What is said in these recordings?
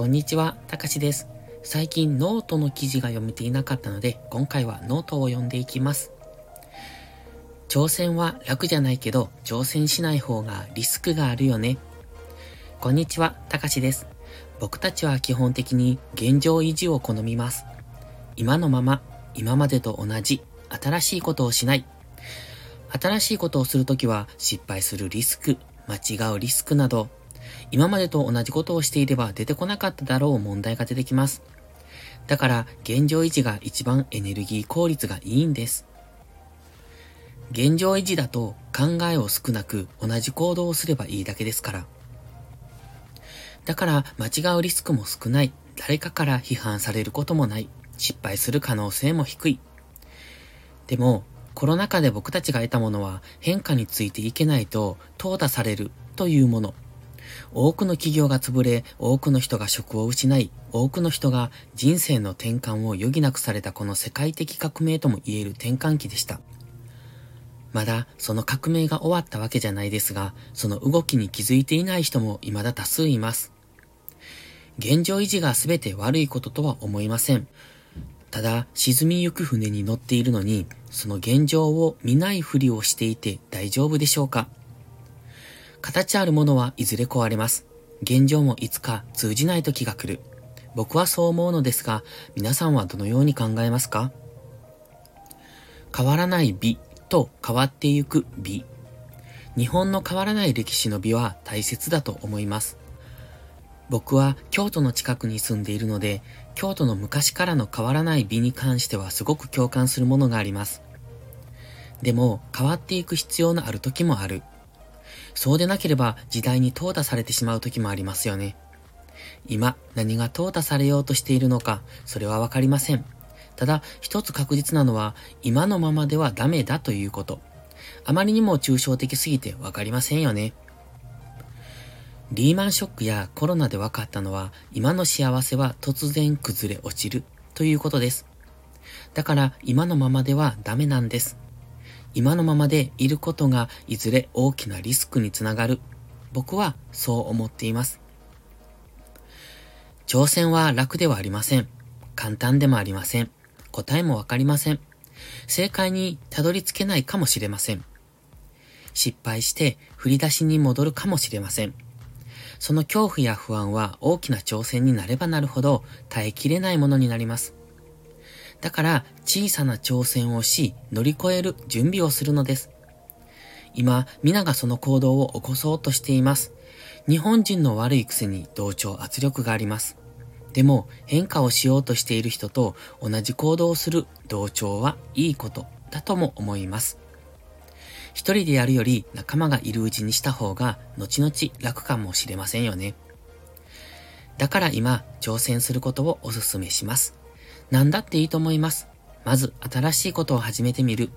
こんにちは、たかしです。最近ノートの記事が読めていなかったので、今回はノートを読んでいきます。挑戦は楽じゃないけど、挑戦しない方がリスクがあるよね。こんにちは、たかしです。僕たちは基本的に現状維持を好みます。今のまま、今までと同じ、新しいことをしない。新しいことをするときは失敗するリスク、間違うリスクなど、今までと同じことをしていれば出てこなかっただろう問題が出てきます。だから現状維持が一番エネルギー効率がいいんです。現状維持だと考えを少なく同じ行動をすればいいだけですから。だから間違うリスクも少ない。誰かから批判されることもない。失敗する可能性も低い。でも、コロナ禍で僕たちが得たものは変化についていけないと淘汰されるというもの。多くの企業が潰れ、多くの人が職を失い、多くの人が人生の転換を余儀なくされたこの世界的革命とも言える転換期でした。まだその革命が終わったわけじゃないですが、その動きに気づいていない人も未だ多数います。現状維持が全て悪いこととは思いません。ただ、沈みゆく船に乗っているのに、その現状を見ないふりをしていて大丈夫でしょうか？形あるものはいずれ壊れます。現状もいつか通じない時が来る。僕はそう思うのですが、皆さんはどのように考えますか？変わらない美と変わってゆく美。日本の変わらない歴史の美は大切だと思います。僕は京都の近くに住んでいるので、京都の昔からの変わらない美に関してはすごく共感するものがあります。でも、変わっていく必要のある時もある。そうでなければ時代に淘汰されてしまう時もありますよね。今、何が淘汰されようとしているのか、それはわかりません。ただ、一つ確実なのは、今のままではダメだということ。あまりにも抽象的すぎてわかりませんよね。リーマンショックやコロナで分かったのは、今の幸せは突然崩れ落ちるということです。だから今のままではダメなんです。今のままでいることがいずれ大きなリスクにつながる。僕はそう思っています。挑戦は楽ではありません。簡単でもありません。答えもわかりません。正解にたどり着けないかもしれません。失敗して振り出しに戻るかもしれません。その恐怖や不安は大きな挑戦になればなるほど耐えきれないものになります。だから小さな挑戦をし、乗り越える準備をするのです。今、皆がその行動を起こそうとしています。日本人の悪い癖に同調圧力があります。でも変化をしようとしている人と同じ行動をする同調はいいことだとも思います。一人でやるより仲間がいるうちにした方が後々楽かもしれませんよね。だから今挑戦することをお勧めします。何だっていいと思います。まず新しいことを始めてみる。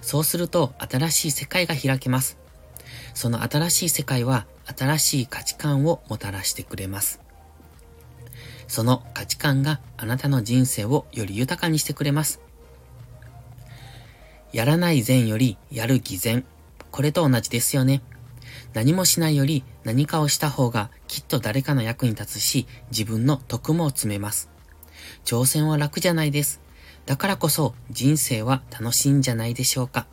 そうすると新しい世界が開けます。その新しい世界は新しい価値観をもたらしてくれます。その価値観があなたの人生をより豊かにしてくれます。やらない善よりやる偽善。これと同じですよね。何もしないより何かをした方がきっと誰かの役に立つし、自分の得も詰めます。挑戦は楽じゃないです。だからこそ人生は楽しいんじゃないでしょうか。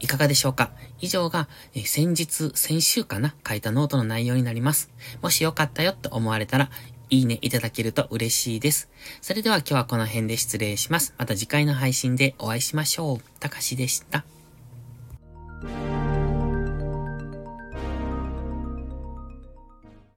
いかがでしょうか？以上が、え先日、先週かな？書いたノートの内容になります。もしよかったよと思われたら、いいねいただけると嬉しいです。それでは今日はこの辺で失礼します。また次回の配信でお会いしましょう。たかしでした。